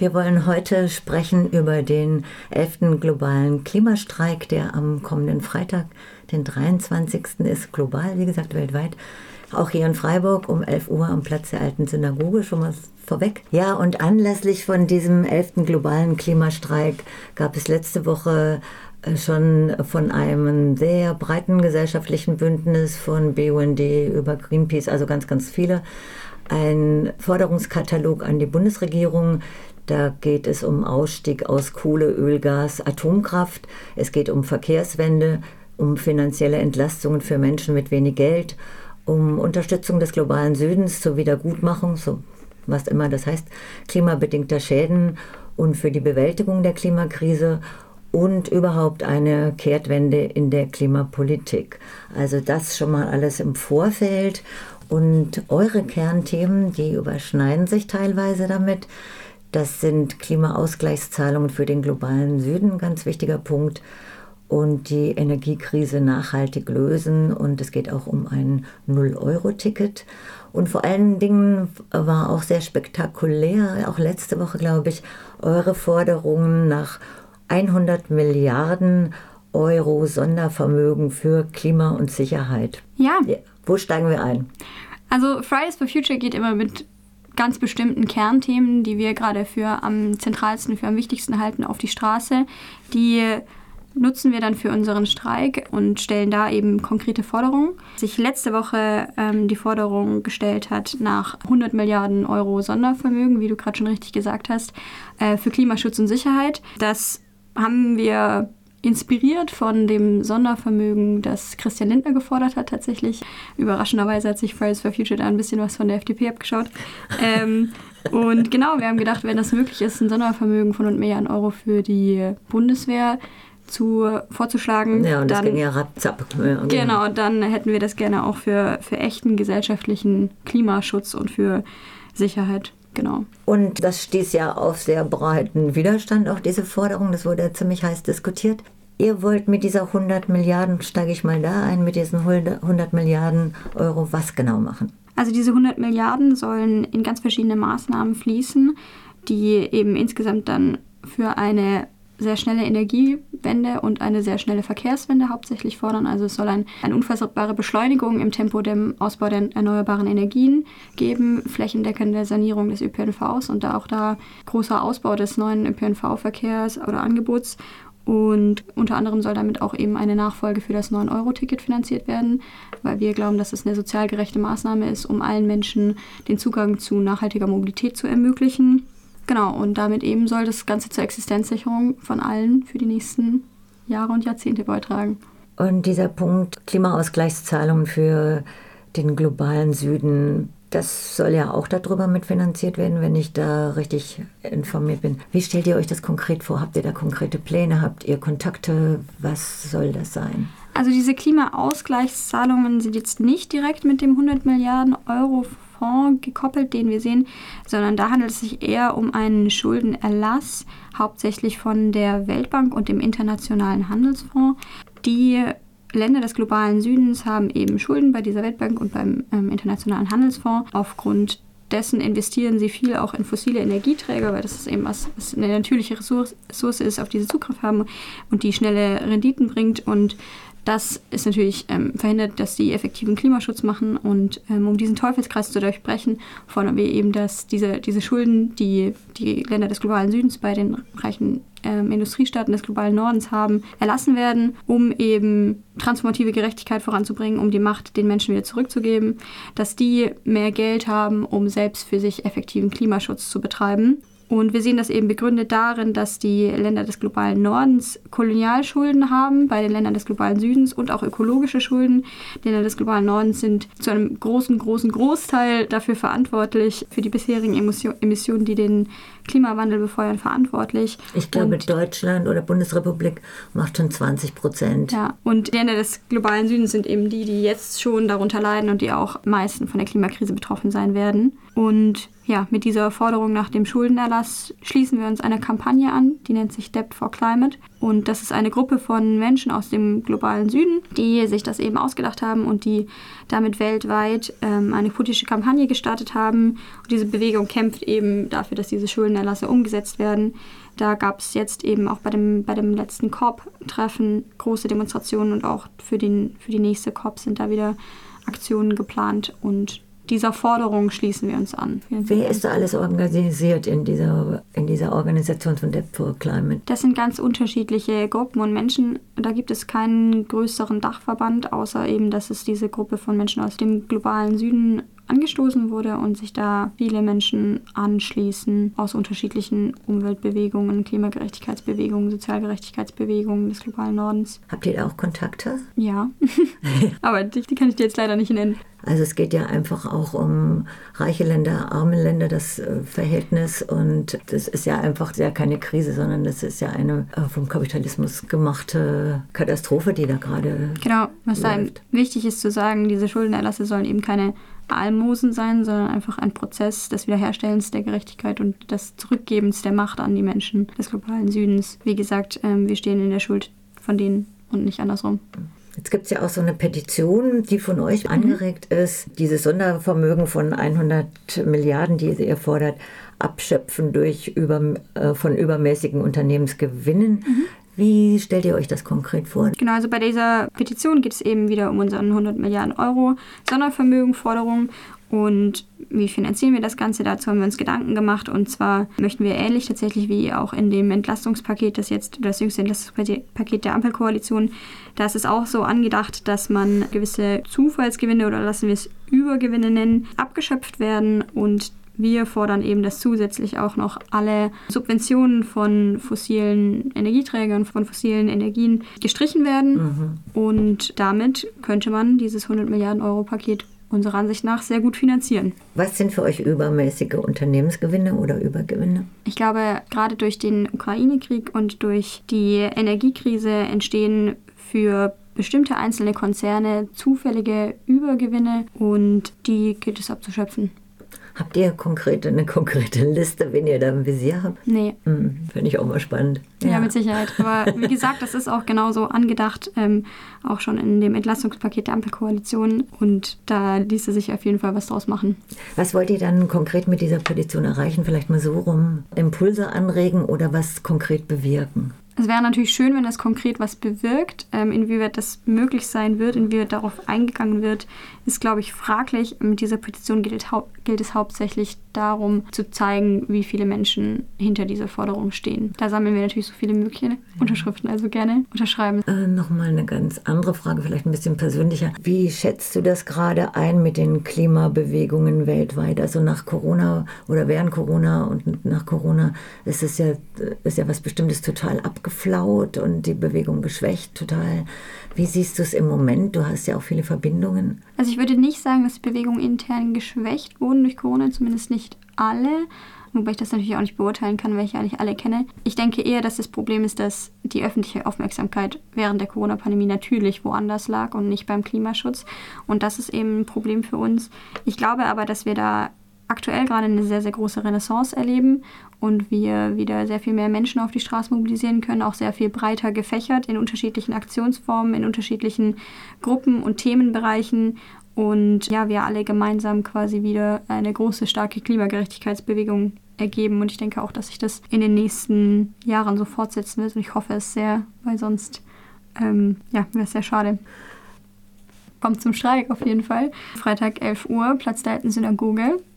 Wir wollen heute sprechen über den 11. globalen Klimastreik, der am kommenden Freitag, den 23. ist, global, wie gesagt, weltweit. Auch hier in Freiburg um 11 Uhr am Platz der alten Synagoge, schon mal vorweg. Ja, und anlässlich von diesem 11. globalen Klimastreik gab es letzte Woche äh, schon von einem sehr breiten gesellschaftlichen Bündnis von BUND über Greenpeace, also ganz, ganz viele, ein Forderungskatalog an die Bundesregierung, da geht es um Ausstieg aus Kohle, Öl, Gas, Atomkraft. Es geht um Verkehrswende, um finanzielle Entlastungen für Menschen mit wenig Geld, um Unterstützung des globalen Südens zur Wiedergutmachung, so was immer das heißt, klimabedingter Schäden und für die Bewältigung der Klimakrise und überhaupt eine Kehrtwende in der Klimapolitik. Also das schon mal alles im Vorfeld. Und eure Kernthemen, die überschneiden sich teilweise damit. Das sind Klimaausgleichszahlungen für den globalen Süden, ganz wichtiger Punkt. Und die Energiekrise nachhaltig lösen. Und es geht auch um ein Null-Euro-Ticket. Und vor allen Dingen war auch sehr spektakulär, auch letzte Woche, glaube ich, eure Forderungen nach 100 Milliarden Euro Sondervermögen für Klima und Sicherheit. Ja. Wo steigen wir ein? Also Fridays for Future geht immer mit ganz bestimmten Kernthemen, die wir gerade für am zentralsten, für am wichtigsten halten, auf die Straße. Die nutzen wir dann für unseren Streik und stellen da eben konkrete Forderungen. Sich letzte Woche ähm, die Forderung gestellt hat nach 100 Milliarden Euro Sondervermögen, wie du gerade schon richtig gesagt hast, äh, für Klimaschutz und Sicherheit. Das haben wir inspiriert von dem Sondervermögen, das Christian Lindner gefordert hat tatsächlich. Überraschenderweise hat sich Fridays for Future da ein bisschen was von der FDP abgeschaut. ähm, und genau, wir haben gedacht, wenn das möglich ist, ein Sondervermögen von 100 Milliarden Euro für die Bundeswehr zu, vorzuschlagen. Ja, und dann, das ging ja rapzapp. Ja, genau, dann hätten wir das gerne auch für, für echten gesellschaftlichen Klimaschutz und für Sicherheit genau. Und das stieß ja auf sehr breiten Widerstand, auch diese Forderung. Das wurde ja ziemlich heiß diskutiert. Ihr wollt mit dieser 100 Milliarden, steige ich mal da ein, mit diesen 100 Milliarden Euro was genau machen? Also diese 100 Milliarden sollen in ganz verschiedene Maßnahmen fließen, die eben insgesamt dann für eine sehr schnelle Energiewende und eine sehr schnelle Verkehrswende hauptsächlich fordern. Also es soll ein, eine unfassbare Beschleunigung im Tempo dem Ausbau der erneuerbaren Energien geben, flächendeckende Sanierung des ÖPNVs und da auch da großer Ausbau des neuen ÖPNV-Verkehrs oder Angebots. Und unter anderem soll damit auch eben eine Nachfolge für das 9-Euro-Ticket finanziert werden, weil wir glauben, dass es eine sozial gerechte Maßnahme ist, um allen Menschen den Zugang zu nachhaltiger Mobilität zu ermöglichen. Genau, und damit eben soll das Ganze zur Existenzsicherung von allen für die nächsten Jahre und Jahrzehnte beitragen. Und dieser Punkt Klimaausgleichszahlungen für den globalen Süden, das soll ja auch darüber mitfinanziert werden, wenn ich da richtig informiert bin. Wie stellt ihr euch das konkret vor? Habt ihr da konkrete Pläne? Habt ihr Kontakte? Was soll das sein? Also diese Klimaausgleichszahlungen sind jetzt nicht direkt mit dem 100 Milliarden Euro Fonds gekoppelt, den wir sehen, sondern da handelt es sich eher um einen Schuldenerlass, hauptsächlich von der Weltbank und dem Internationalen Handelsfonds. Die Länder des globalen Südens haben eben Schulden bei dieser Weltbank und beim ähm, Internationalen Handelsfonds. Aufgrund dessen investieren sie viel auch in fossile Energieträger, weil das ist eben was, was eine natürliche Ressource, ist, auf die sie Zugriff haben und die schnelle Renditen bringt. Und das ist natürlich ähm, verhindert, dass sie effektiven Klimaschutz machen und ähm, um diesen Teufelskreis zu durchbrechen, fordern wir eben, dass diese, diese Schulden, die die Länder des globalen Südens bei den reichen ähm, Industriestaaten des globalen Nordens haben, erlassen werden, um eben transformative Gerechtigkeit voranzubringen, um die Macht den Menschen wieder zurückzugeben, dass die mehr Geld haben, um selbst für sich effektiven Klimaschutz zu betreiben und wir sehen das eben begründet darin, dass die Länder des globalen Nordens Kolonialschulden haben bei den Ländern des globalen Südens und auch ökologische Schulden. Die Länder des globalen Nordens sind zu einem großen, großen Großteil dafür verantwortlich, für die bisherigen Emissionen, die den Klimawandel befeuern, verantwortlich. Ich glaube, und, Deutschland oder Bundesrepublik macht schon 20 Prozent. Ja, und die Länder des globalen Südens sind eben die, die jetzt schon darunter leiden und die auch am meisten von der Klimakrise betroffen sein werden. Und ja, mit dieser Forderung nach dem Schuldenerlass schließen wir uns einer Kampagne an, die nennt sich Debt for Climate. Und das ist eine Gruppe von Menschen aus dem globalen Süden, die sich das eben ausgedacht haben und die damit weltweit ähm, eine politische Kampagne gestartet haben. Und diese Bewegung kämpft eben dafür, dass diese Schuldenerlasse umgesetzt werden. Da gab es jetzt eben auch bei dem, bei dem letzten COP-Treffen große Demonstrationen und auch für, den, für die nächste COP sind da wieder Aktionen geplant und dieser Forderung schließen wir uns an. Wer ist da alles organisiert in dieser, in dieser Organisation von Debt for Climate? Das sind ganz unterschiedliche Gruppen und Menschen. Da gibt es keinen größeren Dachverband, außer eben, dass es diese Gruppe von Menschen aus dem globalen Süden angestoßen wurde und sich da viele Menschen anschließen aus unterschiedlichen Umweltbewegungen, Klimagerechtigkeitsbewegungen, Sozialgerechtigkeitsbewegungen des globalen Nordens. Habt ihr da auch Kontakte? Ja, aber die, die, kann ich dir jetzt leider nicht nennen. Also es geht ja einfach auch um reiche Länder, arme Länder, das äh, Verhältnis und das ist ja einfach ja keine Krise, sondern das ist ja eine äh, vom Kapitalismus gemachte Katastrophe, die da gerade Genau, was da wichtig ist zu sagen, diese Schuldenerlasse sollen eben keine Almosen sein, sondern einfach ein Prozess des Wiederherstellens der Gerechtigkeit und des Zurückgebens der Macht an die Menschen des globalen Südens. Wie gesagt, ähm, wir stehen in der Schuld von denen und nicht andersrum. Jetzt gibt es ja auch so eine Petition, die von euch mhm. angeregt ist, dieses Sondervermögen von 100 Milliarden, die ihr fordert, abschöpfen durch über, äh, von übermäßigen Unternehmensgewinnen. Mhm. Wie stellt ihr euch das konkret vor? Genau, also bei dieser Petition geht es eben wieder um unseren 100 Milliarden Euro Sondervermögenforderung und wie finanzieren wir das Ganze? Dazu haben wir uns Gedanken gemacht. Und zwar möchten wir ähnlich tatsächlich wie auch in dem Entlastungspaket, das jetzt das jüngste Entlastungspaket der Ampelkoalition, da ist es auch so angedacht, dass man gewisse Zufallsgewinne oder lassen wir es Übergewinne nennen, abgeschöpft werden und wir fordern eben, dass zusätzlich auch noch alle Subventionen von fossilen Energieträgern, von fossilen Energien gestrichen werden. Mhm. Und damit könnte man dieses 100 Milliarden Euro Paket unserer Ansicht nach sehr gut finanzieren. Was sind für euch übermäßige Unternehmensgewinne oder Übergewinne? Ich glaube, gerade durch den Ukraine-Krieg und durch die Energiekrise entstehen für bestimmte einzelne Konzerne zufällige Übergewinne und die gilt es abzuschöpfen. Habt ihr konkrete, eine konkrete Liste, wenn ihr da im Visier habt? Nee. Hm, Finde ich auch mal spannend. Ja. ja. mit Sicherheit. Aber wie gesagt, das ist auch genauso angedacht, ähm, auch schon in dem Entlastungspaket der Ampelkoalition. Und da ließe sich auf jeden Fall was draus machen. Was wollt ihr dann konkret mit dieser Petition erreichen? Vielleicht mal so rum Impulse anregen oder was konkret bewirken? Es wäre natürlich schön, wenn das konkret was bewirkt. Ähm, inwieweit das möglich sein wird, inwieweit darauf eingegangen wird, ist, glaube ich, fraglich. Mit dieser Petition gilt, gilt es hauptsächlich darum, zu zeigen, wie viele Menschen hinter dieser Forderung stehen. Da sammeln wir natürlich so viele mögliche Unterschriften, also gerne unterschreiben. Äh, Nochmal eine ganz andere Frage, vielleicht ein bisschen persönlicher. Wie schätzt du das gerade ein mit den Klimabewegungen weltweit? Also nach Corona oder während Corona und nach Corona ist es ja, ist ja was Bestimmtes total abgeflaut und die Bewegung geschwächt total. Wie siehst du es im Moment? Du hast ja auch viele Verbindungen. Also ich würde nicht sagen, dass die Bewegungen intern geschwächt wurden durch Corona, zumindest nicht alle. Wobei ich das natürlich auch nicht beurteilen kann, weil ich ja nicht alle kenne. Ich denke eher, dass das Problem ist, dass die öffentliche Aufmerksamkeit während der Corona-Pandemie natürlich woanders lag und nicht beim Klimaschutz. Und das ist eben ein Problem für uns. Ich glaube aber, dass wir da aktuell gerade eine sehr, sehr große Renaissance erleben und wir wieder sehr viel mehr Menschen auf die Straße mobilisieren können, auch sehr viel breiter gefächert in unterschiedlichen Aktionsformen, in unterschiedlichen Gruppen und Themenbereichen und ja, wir alle gemeinsam quasi wieder eine große, starke Klimagerechtigkeitsbewegung ergeben und ich denke auch, dass sich das in den nächsten Jahren so fortsetzen wird und ich hoffe es sehr, weil sonst ähm, ja, wäre es sehr schade kommt zum Streik auf jeden Fall. Freitag 11 Uhr, Platz der alten Synagoge.